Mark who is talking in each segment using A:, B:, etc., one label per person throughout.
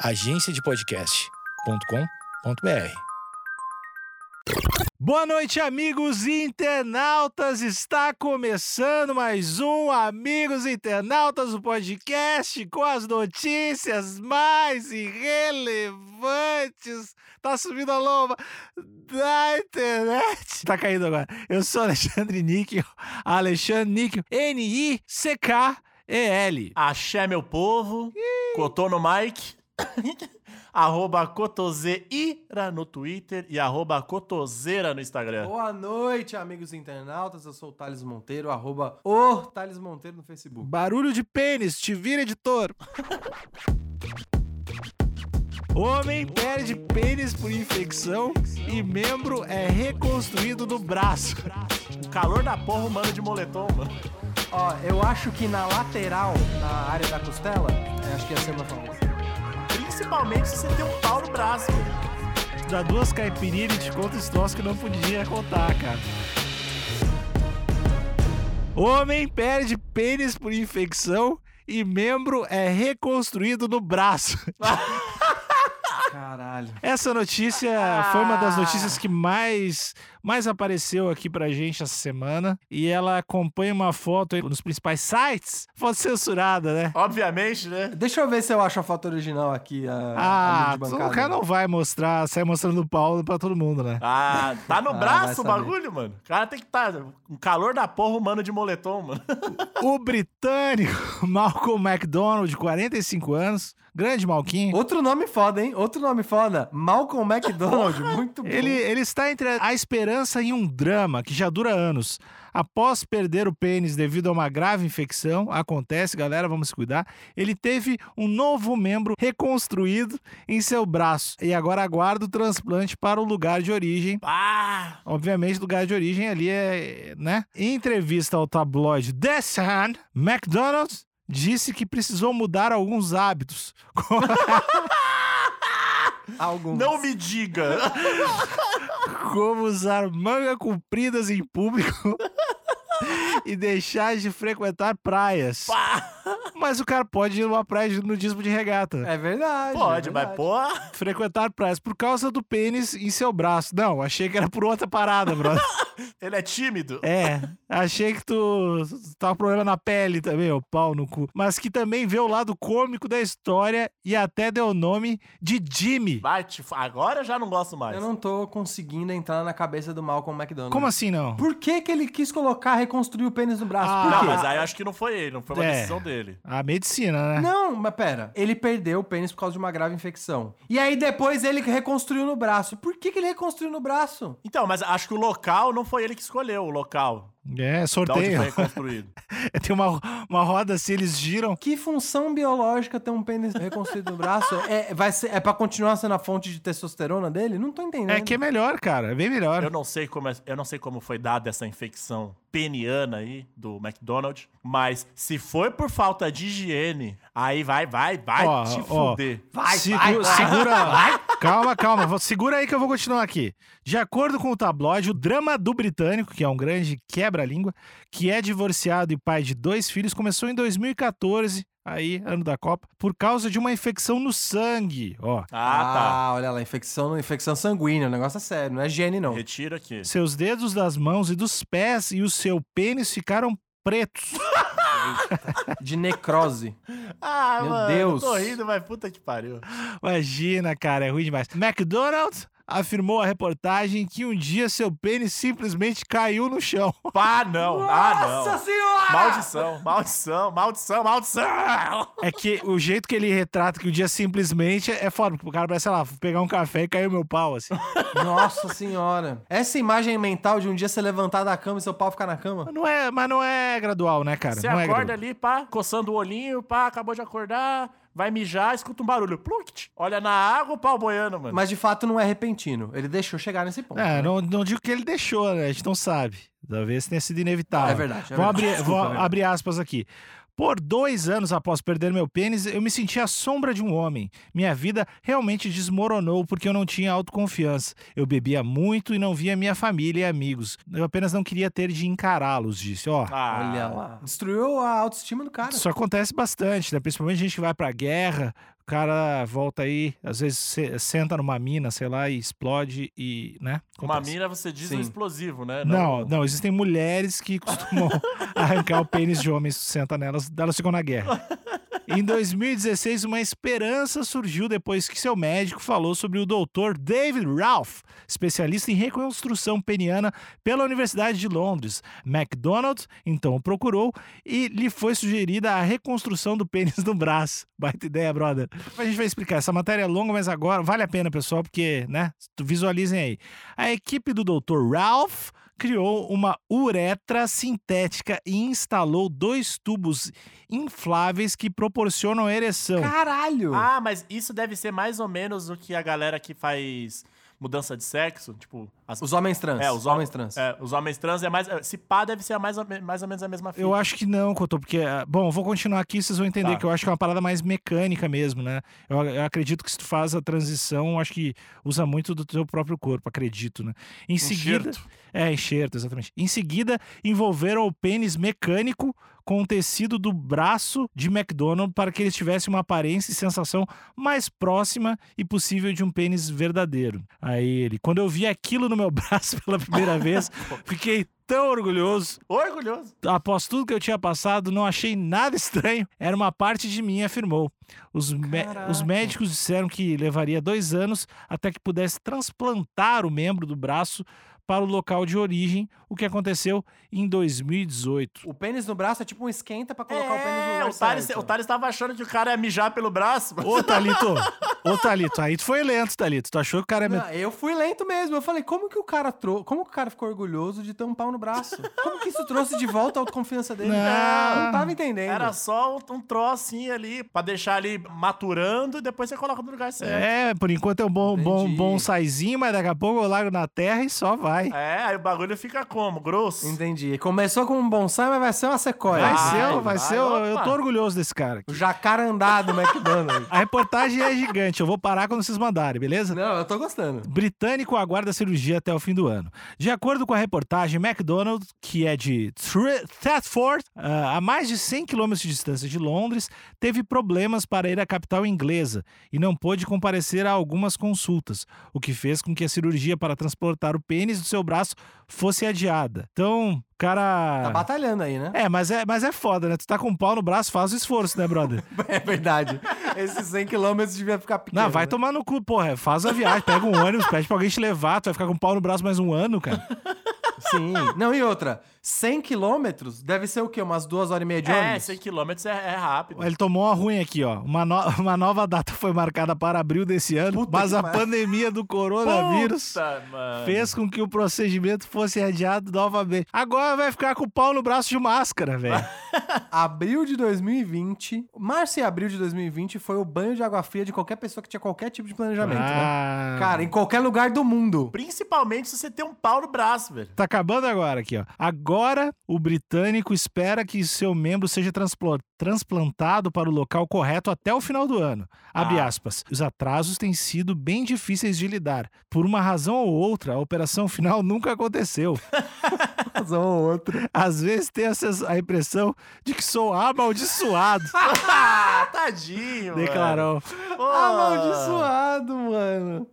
A: agenciadepodcast.com.br. Boa noite, amigos internautas! Está começando mais um Amigos Internautas, o podcast com as notícias mais irrelevantes. Tá subindo a lomba da internet. Tá caindo agora. Eu sou Alexandre Níquel, Alexandre Níquel, N-I-C-K-E-L.
B: Axé, meu povo. Cotô no Mike. arroba Cotoseira no Twitter e arroba Cotoseira no Instagram.
C: Boa noite, amigos internautas. Eu sou o Thales Monteiro, arroba o Thales Monteiro no Facebook.
A: Barulho de pênis, te vira, editor. Homem perde pênis por infecção e membro é reconstruído no braço.
B: O calor da porra humano de moletom, mano.
C: Ó, eu acho que na lateral, na área da costela, é, acho que ia ser uma famosa.
B: Principalmente se você tem um pau no braço.
A: Dá duas caipirinhas e te conta histórias que não podia contar, cara. Homem perde pênis por infecção e membro é reconstruído no braço.
C: Caralho.
A: Essa notícia foi uma das notícias que mais, mais apareceu aqui pra gente essa semana. E ela acompanha uma foto aí nos principais sites. Foto censurada, né?
B: Obviamente, né?
C: Deixa eu ver se eu acho a foto original aqui. A, a
A: Ah,
C: bancada.
A: o cara não vai mostrar, sai mostrando o pau pra todo mundo, né?
B: Ah, tá no
C: Ah,
B: braço o bagulho, mano. O cara tem que estar tá um calor da porra humano de moletom, mano.
A: O britânico Malcolm McDonald, de 45 anos, grande Malquinho.
C: Outro nome foda, hein? Outro nome foda. Malcolm McDonald. Muito bom.
A: Ele, ele está entre a esperança e um drama que já dura anos. Após perder o pênis devido a uma grave infecção, acontece, galera, vamos se cuidar. Ele teve um novo membro reconstruído em seu braço e agora aguarda o transplante para o lugar de origem.
B: Ah!
A: Obviamente, lugar de origem ali é, né? Em entrevista ao tabloide The Sun, McDonald's disse que precisou mudar alguns hábitos,
C: Alguns.
B: Não me diga!
A: como usar manga compridas em público e deixar de frequentar praias.
B: Pá!
A: Mas o cara pode ir numa praia de nudismo de regata.
C: É verdade.
B: Pode,
C: é
B: mas
C: verdade.
B: pô.
A: Frequentar praias por causa do pênis em seu braço. Não, achei que era por outra parada, brother.
B: Ele é tímido.
A: É, achei que tu tava com problema na pele também, o pau no cu. Mas que também vê o lado cômico da história e até deu o nome de Jimmy.
B: Vai, te... Agora eu já não gosto mais.
C: Eu não tô conseguindo entrar na cabeça do Malcolm McDonald.
A: Como assim não?
C: Por que, que ele quis colocar, reconstruir o pênis no braço?
A: Ah,
C: Por
B: Não, mas aí acho que não foi ele, não foi uma
A: É.
B: decisão dele.
A: A medicina, né?
C: Não, mas pera. Ele perdeu o pênis por causa de uma grave infecção. E aí depois ele reconstruiu no braço. Por que, que ele reconstruiu no braço?
B: Então, mas acho que o local não foi ele que escolheu, o local.
A: É, sorteio.
B: foi reconstruído.
A: Tem uma, uma roda assim, eles giram.
C: Que função biológica ter um pênis reconstruído no braço? É, vai ser, é pra continuar sendo a fonte de testosterona dele? Não tô entendendo.
A: É que é melhor, cara. É bem melhor.
B: Eu não sei como é- eu não sei como foi dada essa infecção peniana aí do McDonald's, mas se foi por falta de higiene, aí vai, vai, vai
A: Ó,
B: te
A: ó.
B: fuder.
C: Vai,
A: Segu-
C: vai, vai.
A: segura. Calma, calma. Vou- Segura aí que eu vou continuar aqui. De acordo com o tabloide, o drama do britânico, que é um grande quebra-língua, que é divorciado e pai de dois filhos, começou em 2014, aí, ano da Copa, por causa de uma infecção no sangue. Ó.
B: Ah,
C: Ah, olha lá, infecção, infecção sanguínea. O negócio é sério, não é
B: tá.
C: não.
B: Retira aqui.
A: Seus dedos das mãos e dos pés e o seu pênis ficaram pretos.
C: De necrose.
B: Ah,
C: Meu
B: mano,
C: Deus.
B: tô rindo, mas puta que pariu.
A: Imagina, cara, é ruim demais. McDonald's afirmou à reportagem que um dia seu pênis simplesmente caiu no chão.
B: Pá, não. ah, não.
C: Nossa senhora!
B: Maldição, maldição, maldição, maldição.
A: É que o jeito que ele retrata que o dia simplesmente é foda, porque o cara parece, sei lá, pegar um café e caiu meu pau, assim.
C: Nossa senhora. Essa imagem mental de um dia você levantar da cama e seu pau ficar na cama?
A: Mas não é, mas não é gradual, né, cara?
B: Você
A: não é
B: acorda
A: gradual.
B: ali, pá, coçando o olhinho, pá, acabou de acordar, vai mijar, escuta um barulho. Pluct. Olha na água, o pau boiando, mano.
C: Mas de fato não é repentino. Ele deixou chegar nesse ponto.
A: É,
C: né?
A: não, não digo que ele deixou, né? A gente não sabe. Talvez tenha sido inevitável.
C: É verdade, é
A: vou
C: verdade.
A: abrir,
C: Desculpa,
A: vou
C: é verdade.
A: abrir aspas aqui. Por dois anos após perder meu pênis, eu me senti à sombra de um homem. Minha vida realmente desmoronou porque eu não tinha autoconfiança. Eu bebia muito e não via minha família e amigos. Eu apenas não queria ter de encará-los, disse. Ó,
B: Ah,
C: Olha lá. Destruiu a autoestima do cara.
A: isso acontece bastante, né? Principalmente gente que vai pra guerra, cara volta aí, às vezes se- senta numa mina, sei lá, e explode e, né?
B: Uma
A: acontece.
B: mina, você diz um
C: Sim.
B: explosivo, né?
A: Não, não, existem mulheres que costumam arrancar o pênis de homens, senta nelas, elas ficam na guerra. Em 2016, uma esperança surgiu depois que seu médico falou sobre o Dr. David Ralph, especialista em reconstrução peniana pela Universidade de Londres. McDonald então o procurou e lhe foi sugerida a reconstrução do pênis no braço. Baita ideia, brother. A gente vai explicar. Essa matéria é longa, mas agora vale a pena, pessoal, porque, né? Visualizem aí. A equipe do Dr. Ralph criou uma uretra sintética e instalou dois tubos infláveis que proporcionam ereção.
C: Caralho!
B: Ah, mas isso deve ser mais ou menos o que a galera que faz mudança de sexo, tipo... as-
C: Os homens trans.
B: É, os
C: homens
B: hom-
C: trans.
B: É, os homens trans é mais... Se pá, deve ser a mais, ou mais ou menos a mesma fita.
A: Eu acho que não, Cotô, porque. ah, Bom, vou continuar aqui, vocês vão entender
B: Tá.
A: que eu acho que é uma parada mais mecânica mesmo, né? Eu, eu acredito que se tu faz a transição, eu acho que usa muito do teu próprio corpo, acredito, né? Em seguida.
B: Enxerto.
A: É, enxerto, exatamente. Em seguida, envolveram o pênis mecânico com o tecido do braço de McDonald para que ele tivesse uma aparência e sensação mais próxima e possível de um pênis verdadeiro. Aí ele, quando eu vi aquilo no meu braço pela primeira vez, fiquei tão orgulhoso.
B: Orgulhoso.
A: Após tudo que eu tinha passado, não achei nada estranho. Era uma parte de mim, afirmou. Os, os médicos disseram que levaria dois anos até que pudesse transplantar o membro do braço para o local de origem, o que aconteceu em 2018.
C: O pênis no braço é tipo um esquenta pra colocar o pênis no
B: É,
C: lugar
B: o Thales,
C: certo.
B: o Thales tava achando que o cara ia mijar pelo braço.
A: Ô, Thalito! Ô, Thalito, aí tu foi lento, Thalito. Tu achou que o cara é...
C: Não, eu fui lento mesmo. Eu falei, como que o cara trou... como que o cara ficou orgulhoso de ter um pau no braço? Como que isso trouxe de volta a autoconfiança dele?
A: Não.
C: não tava entendendo.
B: Era só um, um trocinho ali, pra deixar ali maturando e depois você coloca no lugar certo.
A: É, por enquanto é um bom, bom, bom saizinho, mas daqui a pouco eu largo na terra e só vai.
B: É, aí o bagulho fica como? Grosso.
C: Entendi. Começou com um bonsai, mas vai ser uma sequoia.
A: Vai
B: Vai,
A: ser, vai,
B: vai,
A: ser. Eu, eu tô orgulhoso desse cara.
C: O jacarandá do McDonald's.
A: A reportagem é gigante, eu vou parar quando vocês mandarem, beleza?
C: Não, eu tô gostando.
A: Britânico aguarda cirurgia até o fim do ano. De acordo com a reportagem, McDonald, que é de Thetford, ah, a mais de 100 quilômetros de distância de Londres, teve problemas para ir à capital inglesa e não pôde comparecer a algumas consultas, o que fez com que a cirurgia para transportar o pênis do seu braço fosse adiada. Então, cara.
C: Tá batalhando aí, né?
A: É, mas é, mas é foda, né? Tu tá com um pau no braço, faz o esforço, né, brother?
C: É verdade. Esses 100 quilômetros devia ficar pequeno.
A: Não, vai
C: né?
A: tomar no cu, porra. Faz a viagem, pega um ônibus, pede pra alguém te levar, tu vai ficar com um pau no braço mais um ano, cara.
C: Sim. Não, e outra. 100 quilômetros deve ser o quê? Umas duas horas e meia de
B: É,
C: ônibus?
B: 100 km é, é rápido.
A: Ele tomou uma ruim aqui, ó. Uma, no- uma nova data foi marcada para abril desse ano,
C: Puta
A: mas
C: que
A: a pandemia do coronavírus
B: Puta,
A: fez com que o procedimento fosse adiado novamente. Agora vai ficar com o pau no braço de máscara, velho.
C: Abril de 2020. Março e abril de 2020 foi o banho de água fria de qualquer pessoa que tinha qualquer tipo de planejamento, né?
A: Ah.
C: Cara, em qualquer lugar do mundo.
B: Principalmente se você tem um pau no braço, velho.
A: Tá acabando agora aqui, ó. Agora o britânico espera que seu membro seja transplantado para o local correto até o final do ano. Abre
B: Ah.
A: aspas. Os atrasos têm sido bem difíceis de lidar. Por uma razão ou outra, a operação final nunca aconteceu.
C: Razão ou outra.
A: Às vezes tenho a impressão de que sou amaldiçoado,
B: Ah, tadinho, mano.
A: declarou.
B: Pô.
C: Amaldiçoado, mano.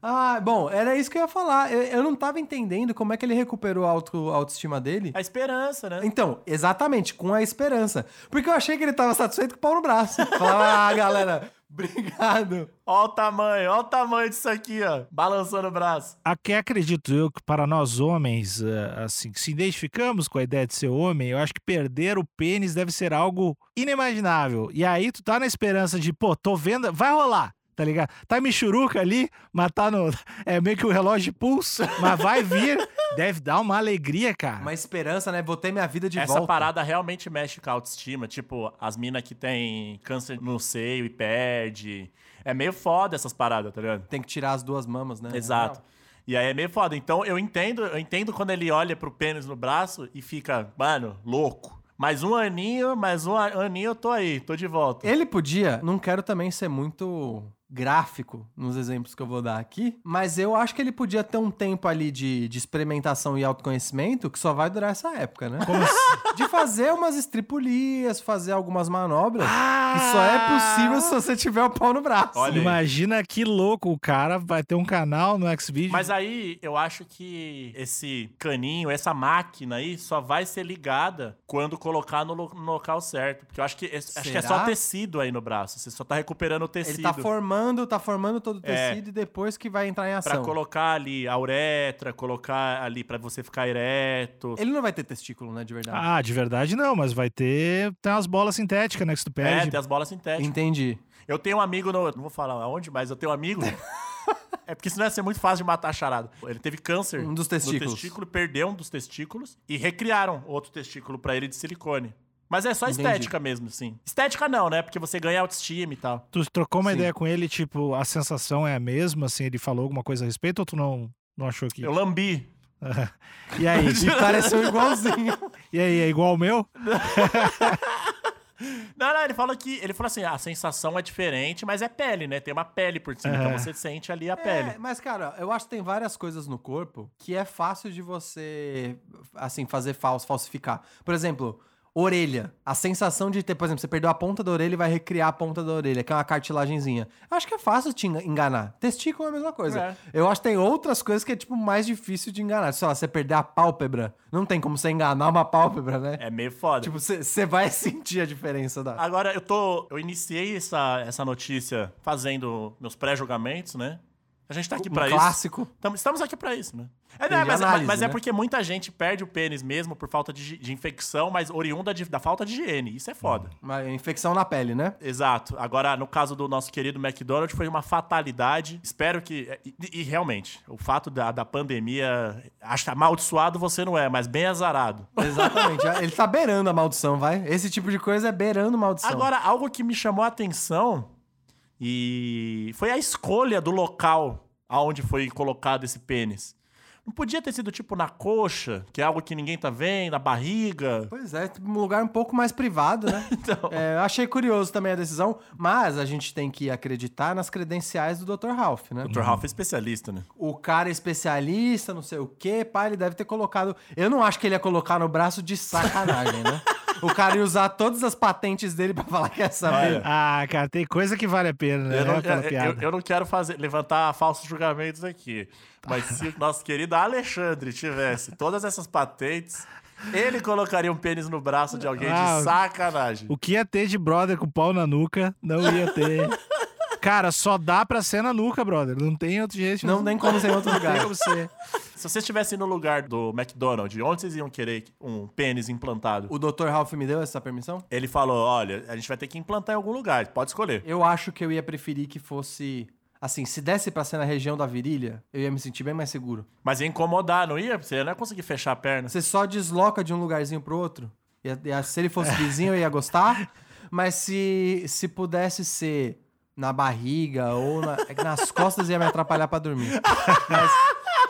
C: Ah, bom, era isso que eu ia falar. Eu, eu não tava entendendo como é que ele recuperou a, auto, a autoestima dele.
B: A esperança, né?
C: Então, exatamente, com a esperança. Porque eu achei que ele tava satisfeito com o pau no braço. Falava, ah, galera, obrigado.
B: Ó o tamanho, ó o tamanho disso aqui, ó. Balançando o braço.
A: Aqui acredito eu que para nós homens, eh, assim, que se identificamos com a ideia de ser homem, eu acho que perder o pênis deve ser algo inimaginável. E aí tu tá na esperança de, pô, tô vendo, vai rolar. Tá ligado? Tá michuruca ali, mas tá no. É meio que o relógio de pulso, mas vai vir. Deve dar uma alegria, cara.
C: Uma esperança, né? Vou ter minha vida de
B: Essa
C: volta.
B: parada realmente mexe com a autoestima. Tipo, as minas que tem câncer no seio e perde. É meio foda essas paradas, tá ligado?
C: Tem que tirar as duas mamas, né?
B: Exato. E aí é meio foda. Então eu entendo, eu entendo quando ele olha pro pênis no braço e fica, mano, louco. Mais um aninho, mais um aninho eu tô aí, tô de volta.
C: Ele podia, não quero também ser muito gráfico nos exemplos que eu vou dar aqui, mas eu acho que ele podia ter um tempo ali de, de experimentação e autoconhecimento que só vai durar essa época, né?
A: Como assim?
C: De fazer umas estripulias, fazer algumas manobras que só é possível se você tiver o pau no braço.
B: Olha aí.
A: Imagina que louco, o cara vai ter um canal no Xvideos.
B: Mas aí eu acho que esse caninho, essa máquina aí, só vai ser ligada quando colocar no, lo- no local certo. Porque eu acho que, é- acho que é só tecido aí no braço. Você só tá recuperando o tecido.
C: Ele tá formando, tá formando todo o
B: É.
C: tecido e depois que vai entrar em
B: Pra
C: ação.
B: colocar ali a uretra, colocar ali pra você ficar ereto.
C: Ele não vai ter testículo, né, de verdade.
A: Ah, de verdade não, mas vai ter. Tem umas bolas sintéticas, né? Que tu
B: É,
A: pede.
B: tem as bolas sintéticas.
C: Entendi.
B: Eu tenho um amigo, no, não vou falar aonde, mas eu tenho um amigo. é porque senão ia ser muito fácil de matar a charada. Ele teve câncer
C: Um dos testículos.
B: testículo, perdeu um dos testículos e recriaram outro testículo pra ele de silicone. Mas é só
C: Entendi.
B: estética mesmo, sim. Estética não, né? Porque você ganha autoestima e tal.
A: Tu trocou uma
C: Sim.
A: ideia com ele, tipo, a sensação é a mesma, assim, ele falou alguma coisa a respeito ou tu não, não achou que.
B: Eu lambi.
A: E aí?
C: E pareceu igualzinho.
A: e aí, é igual o meu?
B: Não, não, ele falou que. Ele falou assim: a sensação é diferente, mas é pele, né? Tem uma pele por cima.
A: É.
B: Então você sente ali a pele.
C: É, mas, cara, eu acho que tem várias coisas no corpo que é fácil de você, assim, fazer falso, falsificar. Por exemplo, orelha. A sensação de ter, por exemplo, você perdeu a ponta da orelha e vai recriar a ponta da orelha, que é uma cartilagenzinha. Eu acho que é fácil te enga- enganar. Testículo é a mesma coisa.
B: É.
C: Eu acho que tem outras coisas que é, tipo, mais difícil de enganar. Sei lá, você perder a pálpebra. Não tem como você enganar uma pálpebra, né?
B: É meio foda.
C: Tipo, você vai sentir a diferença da...
B: Agora, eu tô. Eu iniciei essa, essa notícia fazendo meus pré-julgamentos, né? A gente tá aqui
C: um
B: pra isso.
C: clássico.
B: Tamo- Estamos aqui pra isso, né? É, né,
C: de
B: mas,
C: análise,
B: mas é
C: né?
B: porque muita gente perde o pênis mesmo por falta de, de infecção, mas oriunda de- da falta de higiene. Isso é foda.
C: Uma infecção na pele, né?
B: Exato. Agora, no caso do nosso querido McDonald's, foi uma fatalidade. Espero que. E, e realmente, o fato da, da pandemia. Acho que amaldiçoado você não é, mas bem azarado.
C: Exatamente. Ele tá beirando a maldição, vai. Esse tipo de coisa é beirando maldição.
B: Agora, algo que me chamou a atenção e foi a escolha do local aonde foi colocado esse pênis. Não podia ter sido tipo na coxa, que é algo que ninguém tá vendo, na barriga.
C: Pois é, tipo, um lugar um pouco mais privado, né?
B: Então,
C: É, eu achei curioso também a decisão, mas a gente tem que acreditar nas credenciais do Dr. Ralph, né?
B: o Dr. Ralph é especialista, né?
C: O cara é especialista, não sei o quê, pá, ele deve ter colocado. Eu não acho que ele ia colocar no braço de sacanagem, né? O cara ia usar todas as patentes dele pra falar que ia saber.
B: Olha,
A: Ah, cara, tem coisa que vale a pena, né?
B: Eu não, eu- eu- eu não quero fazer, levantar falsos julgamentos aqui. Mas se o nosso querido Alexandre tivesse todas essas patentes, ele colocaria um pênis no braço de alguém
A: Ah,
B: de sacanagem.
A: O que ia ter de brother com pau na nuca, não ia ter. Cara, só dá pra ser na nuca, brother. Não tem outro jeito.
C: Não tem como ser em outro
A: Não
C: lugar.
A: como ser.
B: Se vocês estivessem no lugar do McDonald's, onde vocês iam querer um pênis implantado?
C: O Dr. Ralph me deu essa permissão?
B: Ele falou: olha, a gente vai ter que implantar em algum lugar, pode escolher.
C: Eu acho que eu ia preferir que fosse. Assim, se desse pra ser na região da virilha, eu ia me sentir bem mais seguro.
B: Mas ia incomodar, não ia? Você não ia conseguir fechar a perna.
C: Você só desloca de um lugarzinho pro outro. Ia- ia- se ele fosse vizinho, eu ia gostar. Mas se, se pudesse ser na barriga ou na- é nas costas, ia me atrapalhar pra dormir. Mas,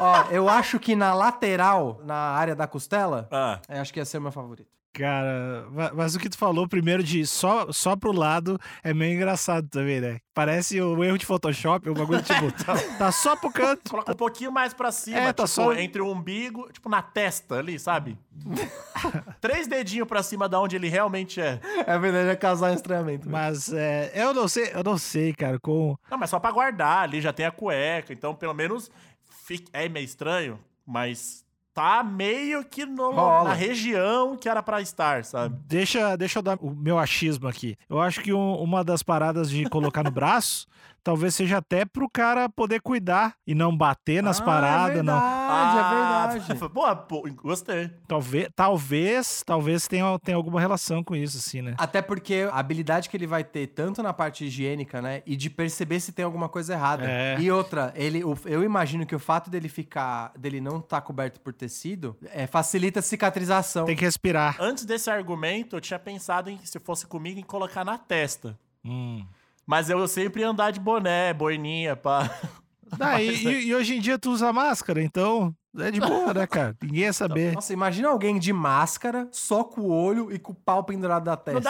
C: ó, eu acho que na lateral, na área da costela,
B: Ah,
C: eu acho que ia ser o meu favorito.
A: Cara, ma- mas o que tu falou primeiro de só, só pro lado é meio engraçado também, né? Parece o erro de Photoshop, o bagulho, tipo, tá só pro canto.
B: coloca um pouquinho mais pra cima,
A: É, tá
B: tipo,
A: só-
B: entre o umbigo, tipo na testa ali, sabe? Três dedinhos pra cima da onde ele realmente é.
C: É verdade, é casar estranhamento.
A: Mas é, eu não sei, eu não sei, cara, com.
B: Não, mas só pra guardar ali, já tem a cueca, então pelo menos fica- é meio estranho, mas tá meio que no- na região que era pra estar, sabe?
A: Deixa, deixa eu dar o meu achismo aqui. Eu acho que um- uma das paradas de colocar no braço talvez seja até pro cara poder cuidar e não bater nas
C: Ah,
A: paradas,
C: é
A: não.
C: verdade, é verdade.
B: Boa, pô, gostei.
A: Talvez, talvez, talvez tenha, tenha alguma relação com isso, assim, né?
C: Até porque a habilidade que ele vai ter, tanto na parte higiênica, né? E de perceber se tem alguma coisa errada.
A: É.
C: E outra, ele, eu imagino que o fato dele ficar. dele não estar coberto por tecido é, facilita a cicatrização.
A: Tem que respirar.
B: Antes desse argumento, eu tinha pensado em, se fosse comigo, em colocar na testa.
A: Hum.
B: Mas eu sempre ia andar de boné, boininha, pá.
A: Ah, e, e- e hoje em dia tu usa máscara, então É de boa, né, cara? Ninguém ia saber.
C: Nossa, imagina alguém de máscara, só com o olho e com o pau pendurado da testa.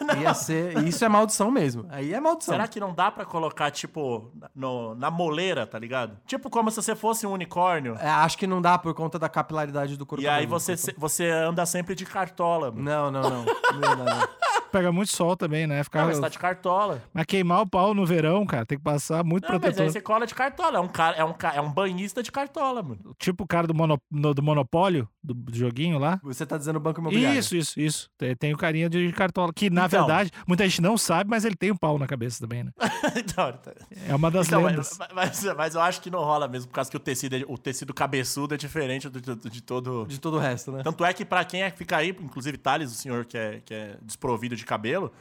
B: Não dá.
C: Ia ser, isso é maldição mesmo. Aí é maldição.
B: Será que não dá pra colocar, tipo, no, na moleira, tá ligado? Tipo como se você fosse um unicórnio.
C: É, acho que não dá por conta da capilaridade do corpo.
B: E aí você, se- você anda sempre de cartola, mano.
C: Não, não, não. Não, não, não.
A: Pega muito sol também, né? Ficar...
B: Não, mas tá de cartola.
A: Mas queimar o pau no verão, cara, tem que passar muito
B: Não, mas
A: protetor.
B: aí você cola de cartola. É um, cara, é, um, é um banhista de cartola, mano.
A: Tipo o cara do, mono- no- do Monopólio, do, do joguinho lá.
C: Você tá dizendo banco imobiliário.
A: Isso, isso, isso. Tem, tem o carinha de cartola. Que, na
B: Então.
A: verdade, muita gente não sabe, mas ele tem um pau na cabeça também, né?
B: então, tá-
A: É uma das
B: então,
A: lendas.
B: mas, mas, mas eu acho que não rola mesmo, por causa que o tecido, é- o tecido cabeçudo é diferente do, do- de todo.
C: De todo o resto, né?
B: Tanto é que pra quem é, fica aí, inclusive Thales, o senhor que é, que é desprovido de cabelo,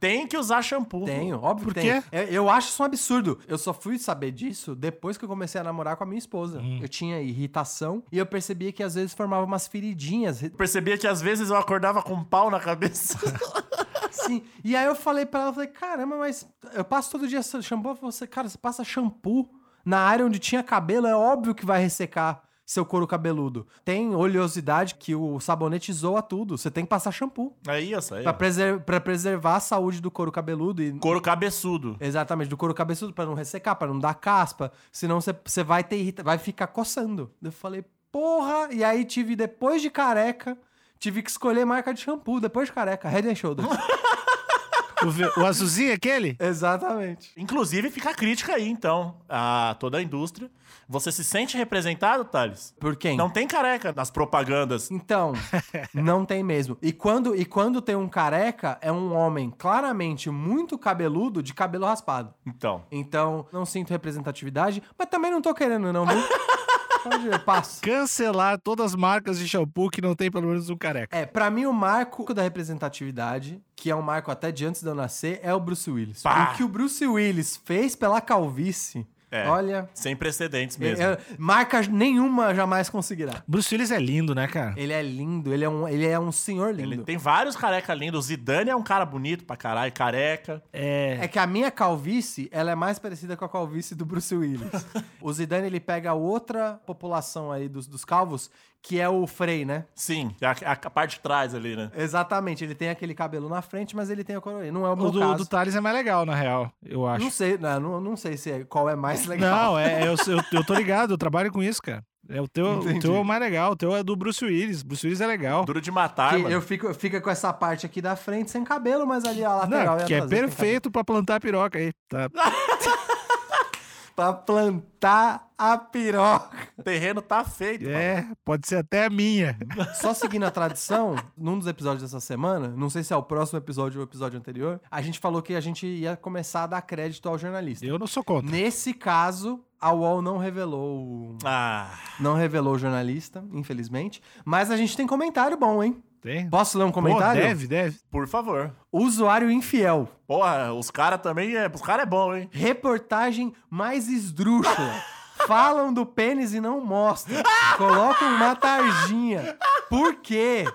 B: tem que usar shampoo.
C: Tenho, óbvio
A: Por
C: que tem.
A: quê?
C: Eu, eu acho isso um absurdo. Eu só fui saber disso depois que eu comecei a namorar com a minha esposa.
A: Hum.
C: Eu tinha irritação e eu percebia que às vezes formava umas feridinhas.
B: Percebia que às vezes eu acordava com um pau na cabeça.
C: Sim. E aí eu falei pra ela, falei, caramba, mas eu passo todo dia shampoo. Assim, cara, você passa shampoo na área onde tinha cabelo, é óbvio que vai ressecar seu couro cabeludo. Tem oleosidade que o sabonete zoa tudo. Você tem que passar shampoo.
B: É isso aí.
C: Pra, preser- pra preservar a saúde do couro cabeludo e
B: Couro cabeçudo.
C: Exatamente, do couro cabeçudo, pra não ressecar, pra não dar caspa. Senão você- você vai ter irrita, vai ficar coçando. Eu falei, porra! E aí tive, depois de careca, tive que escolher marca de shampoo, depois de careca, Head and Shoulders.
A: O, o azulzinho é aquele?
C: Exatamente.
B: Inclusive, fica a crítica aí, então, a toda a indústria. Você se sente representado, Thales?
C: Por quem?
B: Não tem careca nas propagandas.
C: Então, não tem mesmo. E quando, e quando tem um careca, é um homem claramente muito cabeludo de cabelo raspado.
B: Então.
C: Então, não sinto representatividade, mas também não tô querendo, não, viu? Pode, passo.
A: Cancelar todas as marcas de shampoo que não tem pelo menos um careca.
C: É, pra mim o marco da representatividade, que é um marco até de antes de eu nascer, é o Bruce Willis.
B: Pá!
C: O que o Bruce Willis fez pela calvície,
B: É.
C: olha,
B: Sem precedentes mesmo.
C: é- é- marca nenhuma jamais conseguirá.
A: Bruce Willis é lindo, né, cara?
C: Ele é lindo, ele é um, ele é um senhor lindo.
B: Ele tem vários careca lindos. O Zidane é um cara bonito pra caralho, careca.
A: É.
C: É que a minha calvície, ela é mais parecida com a calvície do Bruce Willis. o Zidane, ele pega outra população aí dos, dos calvos, que é o Frey, né?
B: Sim, é a, a- a parte de trás ali, né?
C: Exatamente, ele tem aquele cabelo na frente, mas ele tem a coroa. Não é o meu
A: O do,
C: caso.
A: do Thales é mais legal, na real, eu acho.
C: Não sei, não, não, não sei se é, qual é mais legal.
A: Não, é, eu, eu, eu tô ligado, eu trabalho com isso, cara. É o teu, o teu é o mais legal, o teu é do Bruce Willis. Bruce Willis é legal.
B: Duro de matar,
C: Que
B: mano.
C: eu fico, fica com essa parte aqui da frente sem cabelo, mas ali a lateral
A: Não,
C: a
A: que é perfeito pra plantar piroca aí. Tá.
C: Pra plantar a piroca.
B: O terreno tá feito, mano.
A: É, pode ser até a minha.
C: Só seguindo a tradição, num dos episódios dessa semana, não sei se é o próximo episódio ou o episódio anterior, a gente falou que a gente ia começar a dar crédito ao jornalista.
A: Eu não sou contra.
C: Nesse caso, a UOL não revelou.
B: Ah,
C: não revelou o jornalista, infelizmente, mas a gente tem comentário bom, hein?
A: Tem?
C: Posso ler um
A: Pô,
C: comentário?
A: deve, deve.
B: por favor.
C: Usuário infiel.
B: Porra, os caras também. É, os caras é bom, hein?
C: Reportagem mais esdrúxula. Falam do pênis e não mostram. Colocam uma tarjinha. Por quê?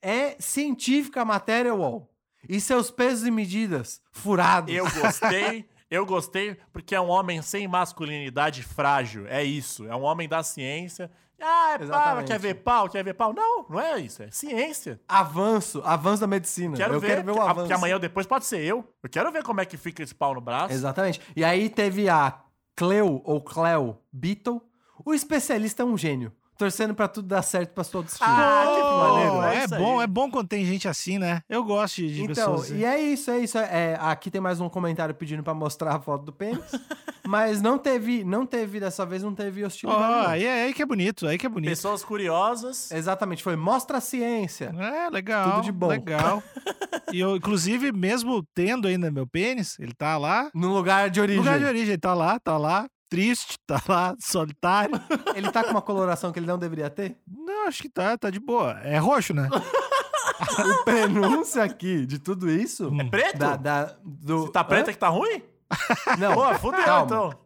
C: É científica a matéria, UOL. E seus pesos e medidas furados.
B: Eu gostei. Eu gostei porque é um homem sem masculinidade frágil. É isso. É um homem da ciência. Ah, é pau, quer ver pau, quer ver pau. Não, não é isso. É ciência.
C: Avanço, avanço da medicina.
B: Quero
C: eu
B: ver.
C: quero ver o
B: porque-
C: avanço.
B: Porque amanhã ou depois pode ser eu. Eu quero ver como é que fica esse pau no braço.
C: Exatamente. E aí teve a Cleo ou Cleo Beatle. O especialista é um gênio. Torcendo pra tudo dar certo pra todos os times.
B: Ah, que
A: Pô,
B: maneiro.
A: É,
B: É
A: bom, é bom quando tem gente assim, né? Eu gosto de, de
C: Então,
A: pessoas assim.
C: e é isso, é isso. É, aqui tem mais um comentário pedindo pra mostrar a foto do pênis. mas não teve, não teve, dessa vez não teve
A: Ó,
C: hostilidade. não.
A: aí, é aí que é bonito, aí que é bonito.
B: Pessoas curiosas.
C: Exatamente, foi mostra a ciência.
A: É, legal.
C: Tudo de bom.
A: Legal. e eu, inclusive, mesmo tendo ainda meu pênis, ele tá lá.
C: No lugar de origem.
A: Lugar de origem, ele tá lá, tá lá. Triste, tá lá, solitário.
C: Ele tá com uma coloração que ele não deveria ter?
A: Não, acho que tá, tá de boa. É roxo, né?
C: O prenúncio aqui de tudo isso.
B: É preto?
C: Da, da- do,
B: Se tá preto é que tá ruim?
C: Hã? Não,
B: Pô, fudeu
C: calma.
B: então.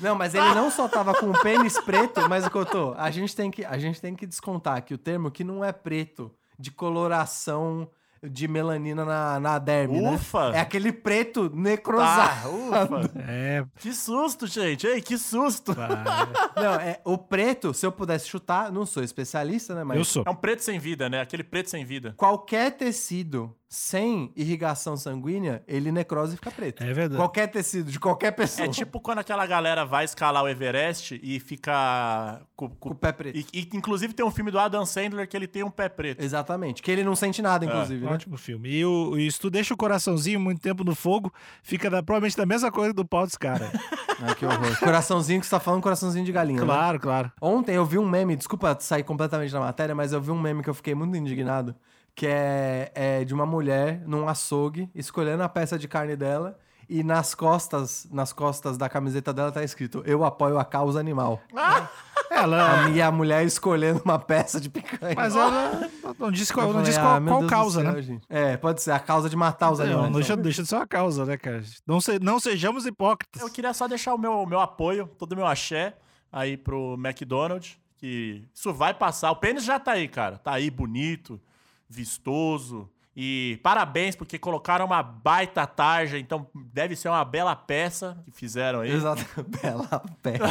C: Não, mas ele não só tava com o pênis preto, mas o que eu tô, a gente tem que, a gente tem que descontar aqui o termo que não é preto de coloração de melanina na, na derme, né?
B: Ufa!
C: É aquele preto necrosado.
B: Ah, ufa.
A: É,
B: que susto, gente. Ei, que susto.
C: Não, é, o preto, se eu pudesse chutar, não sou especialista, né? Mas
A: eu sou.
B: É um preto sem vida, né? Aquele preto sem vida.
C: qualquer tecido sem irrigação sanguínea, ele necrose e fica preto.
A: É verdade.
C: Qualquer tecido, de qualquer pessoa.
B: É tipo quando aquela galera vai escalar o Everest e fica com, com-
C: Com o pé preto.
B: E, e, inclusive tem um filme do Adam Sandler que ele tem um pé preto.
C: Exatamente. Que ele não sente nada, inclusive, né?
A: Ótimo filme. E o, se tu deixa o coraçãozinho muito tempo no fogo, fica da, provavelmente da mesma coisa do pau desse cara.
C: Ah, que horror. Coraçãozinho que você tá falando, coraçãozinho de galinha, né?
A: claro, claro.
C: Ontem eu vi um meme, desculpa sair completamente da matéria, mas eu vi um meme que eu fiquei muito indignado, que é, é de uma mulher num açougue, escolhendo a peça de carne dela, e nas costas, nas costas da camiseta dela tá escrito, eu apoio a causa animal.
A: Ela.
C: E a mulher escolhendo uma peça de picanha.
A: Mas ela não disse qual,
C: Eu
A: não
C: falei,
A: disse
C: "Ah,
A: qual,
C: meu
A: qual causa,
C: céu,
A: né?
C: gente." É, pode ser a causa de matar os
A: Não,
C: animais.
A: não deixa,
C: então.
A: deixa de ser uma causa, né, cara? Não, se, não sejamos hipócritas.
B: Eu queria só deixar o meu, o meu apoio, todo o meu axé aí pro McDonald's, que isso vai passar. O pênis já tá aí, cara. Tá aí bonito, vistoso. E parabéns, porque colocaram uma baita tarja, então deve ser uma bela peça que fizeram aí.
C: Exato. Bela peça.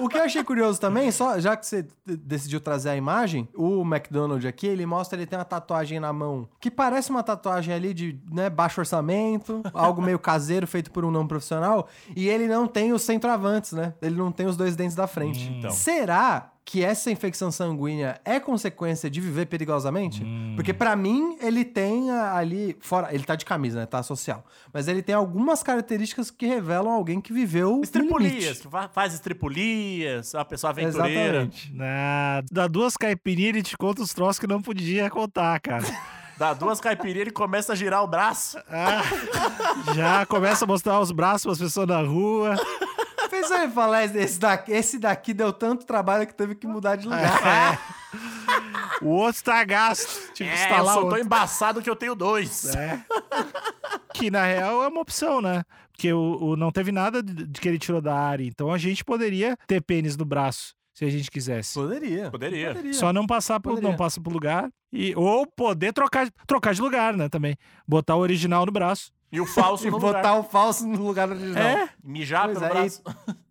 C: O que eu achei curioso também, só já que você decidiu trazer a imagem, o McDonald's aqui, ele mostra ele tem uma tatuagem na mão que parece uma tatuagem ali de né, baixo orçamento, algo meio caseiro feito por um não profissional, e ele não tem os centroavantes, né? Ele não tem os dois dentes da frente.
B: Então.
C: Será que essa infecção sanguínea é consequência de viver perigosamente? Porque pra mim ele tem ali fora, ele tá de camisa, né? Tá social, mas ele tem algumas características que revelam alguém que viveu.
B: Estripulias, que fa- faz estripulias, a pessoa aventureira.
C: Exatamente.
A: Ah, dá duas caipirinhas e te conta os troços que não podia contar, cara.
B: Dá duas caipirinhas ele começa a girar o braço.
A: Ah, já começa a mostrar os braços para as pessoas na rua.
C: Fez ele falar, esse daqui, esse daqui deu tanto trabalho que teve que mudar de lugar.
A: O outro tá gasto. Tive que
B: É, eu
A: instalar
B: sou tão embaçado que eu tenho dois.
A: É. Que na real é uma opção, né? Porque o, o- não teve nada de, de que ele tirou da área. Então a gente poderia ter pênis no braço, se a gente quisesse.
C: Poderia.
B: Poderia.
A: Só não passar por,
C: Poderia.
A: não passa pro lugar. E, ou poder trocar, trocar de lugar, né? Também. Botar o original no braço.
B: E o falso
C: E
B: no
C: botar
B: lugar.
C: o falso no lugar original.
A: É.
B: Mijar
C: Pois
B: pelo
C: é,
B: braço.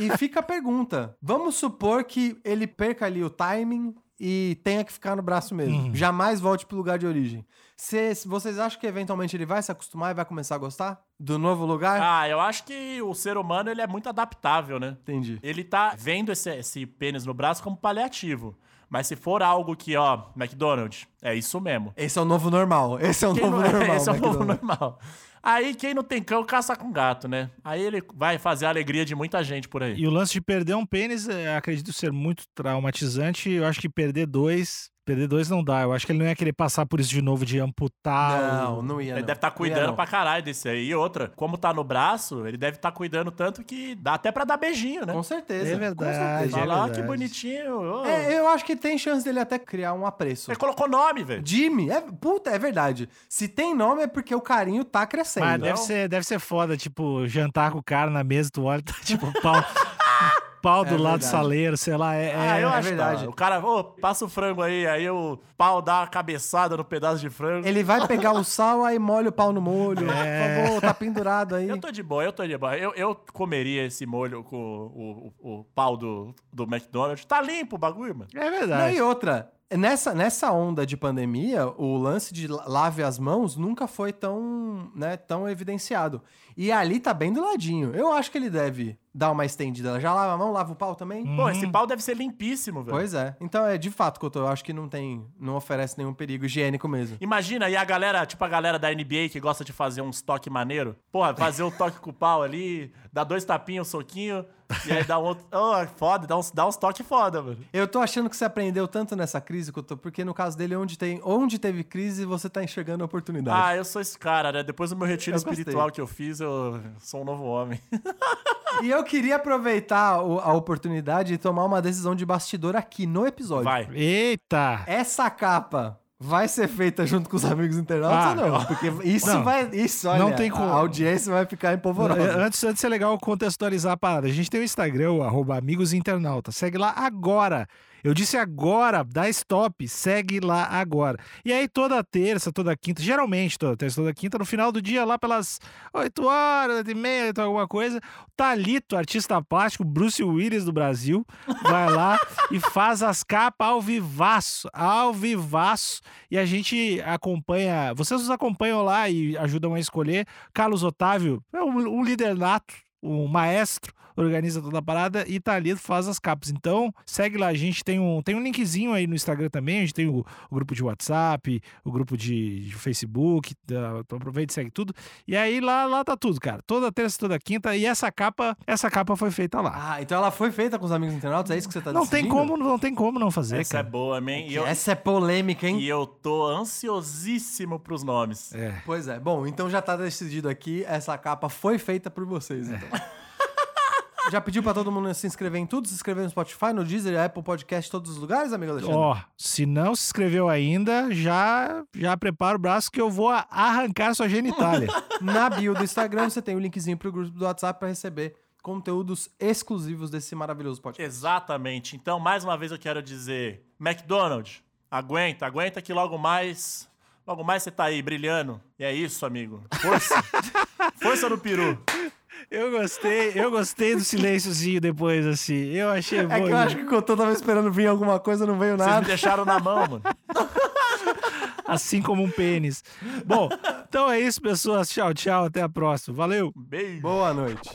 C: E, e fica a pergunta: vamos supor que ele perca ali o timing e tenha que ficar no braço mesmo.
A: Uhum.
C: Jamais volte pro lugar de origem. Cês- vocês acham que eventualmente ele vai se acostumar e vai começar a gostar do novo lugar?
B: Ah, eu acho que o ser humano ele é muito adaptável, né?
C: Entendi.
B: Ele tá vendo esse, esse pênis no braço como paliativo. Mas se for algo que, ó, McDonald's, é isso mesmo.
C: Esse é o novo normal. Esse é o
B: Quem
C: novo
B: não-
C: normal.
B: Esse é o novo
C: McDonald's.
B: normal. Aí quem não tem cão caça com gato, né? Aí ele vai fazer a alegria de muita gente por aí.
A: E o lance de perder um pênis, é, acredito ser muito traumatizante. Eu acho que perder dois. Perder dois não dá. Eu acho que ele não ia querer passar por isso de novo, de amputar.
C: Não, não ia.
B: Ele
C: não.
B: deve estar
C: ia,
B: cuidando
C: não.
B: pra caralho desse aí. E outra, como tá no braço, ele deve estar cuidando tanto que dá até pra dar beijinho, né?
C: Com certeza.
A: É verdade,
C: certeza.
B: Fala, ah, que bonitinho. ô.
C: É, eu acho que tem chance dele até criar um apreço.
B: Ele colocou nome, velho.
C: Jimmy, é, puta, é verdade. Se tem nome é porque o carinho tá crescendo.
A: Mas deve ser, deve ser foda, tipo, jantar com o cara na mesa, tu olha, tá tipo, pau, pau do
C: É
A: lado do
C: verdade.
A: saleiro, sei lá. É,
B: Ah,
A: é-
B: eu
C: é
B: acho
C: verdade.
B: O cara, ô, passa o frango aí, aí o pau dá uma cabeçada no pedaço de frango.
C: Ele vai pegar o sal, aí molha o pau no molho. Por favor, tá pendurado aí.
B: Eu tô de boa, eu tô de boa. Eu, eu comeria esse molho com o, o, o pau do, do McDonald's. Tá limpo o bagulho, mano.
A: é
C: Não,
A: verdade.
C: e outra, nessa, nessa onda de pandemia, o lance de la- lave as mãos nunca foi tão, né, tão evidenciado. E ali tá bem do ladinho. Eu acho que ele deve dar uma estendida. Já lava a mão, lava o pau também?
B: Pô, esse pau deve ser limpíssimo, velho.
C: Pois é. Então é de fato, Couto, eu acho que não tem, não oferece nenhum perigo higiênico mesmo.
B: Imagina aí a galera, tipo a galera da NBA que gosta de fazer uns toque maneiro. Porra, fazer um toque com o pau ali, dá dois tapinhos, um soquinho, e aí dá um outro. Oh, foda, dá uns, dá uns toques foda, mano.
C: Eu tô achando que você aprendeu tanto nessa crise, Couto, porque no caso dele, onde, tem, onde teve crise, você tá enxergando a oportunidade.
B: Ah, eu sou esse cara, né? Depois do meu retiro
C: Eu gostei.
B: espiritual que eu fiz, eu sou um novo homem.
C: E eu queria aproveitar o- a oportunidade e tomar uma decisão de bastidor aqui no episódio.
B: Vai.
A: Eita!
C: Essa capa vai ser feita junto com os amigos internautas
A: Ah,
C: ou não? Porque isso
A: Não.
C: vai. Isso, olha,
A: Não tem como.
C: a audiência vai ficar empolvorosa.
A: Antes, antes é legal contextualizar a parada. A gente tem o Instagram, o arroba Amigos Internauta. Segue lá agora. Eu disse agora, dá stop, segue lá agora. E aí toda terça, toda quinta, geralmente toda terça, toda quinta, no final do dia, lá pelas 8 horas, 8 e meia, 8 alguma coisa, Talito, artista plástico, Bruce Willis do Brasil, vai lá e faz as capas ao vivaço, ao vivaço. E a gente acompanha, vocês nos acompanham lá e ajudam a escolher. Carlos Otávio é um, um líder nato, um maestro, organiza toda a parada e Thalito faz as capas. Então, segue lá, a gente tem um, tem um linkzinho aí no Instagram também, a gente tem o, o grupo de WhatsApp, o grupo de, de Facebook, da, então aproveita e segue tudo. E aí lá, lá tá tudo, cara. Toda terça, toda quinta e essa capa, essa capa foi feita lá.
C: Ah, então ela foi feita com os amigos internautas? É isso que você tá
A: não tem como, não tem como não fazer,
B: Essa é
A: cara.
B: boa, man. E eu,
C: Essa é polêmica, hein?
B: e eu tô ansiosíssimo pros nomes.
A: É.
C: Pois é. Bom, então já tá decidido aqui. Essa capa foi feita por vocês, então. Já pediu pra todo mundo se inscrever em tudo? Se inscrever no Spotify, no Deezer, Apple Podcast, todos os lugares, amigo Alexandre?
A: Ó, se não se inscreveu ainda, já já prepara o braço que eu vou a- arrancar sua genitália.
C: Na bio do Instagram você tem o linkzinho pro grupo do WhatsApp pra receber conteúdos exclusivos desse maravilhoso podcast.
B: Exatamente. Então, mais uma vez eu quero dizer, McDonald's, aguenta, aguenta que logo mais, logo mais você tá aí brilhando. E é isso, amigo. Força. Força no peru.
A: Eu gostei, eu gostei do silênciozinho depois, assim. Eu achei bom.
C: É que eu acho que o Cotô tava esperando vir alguma coisa, não veio
B: Vocês me
C: nada.
B: deixaram na mão, mano.
A: Assim como um pênis. Bom, então é isso, pessoas. Tchau, tchau. Até a próxima. Valeu.
B: Beijo.
C: Boa noite.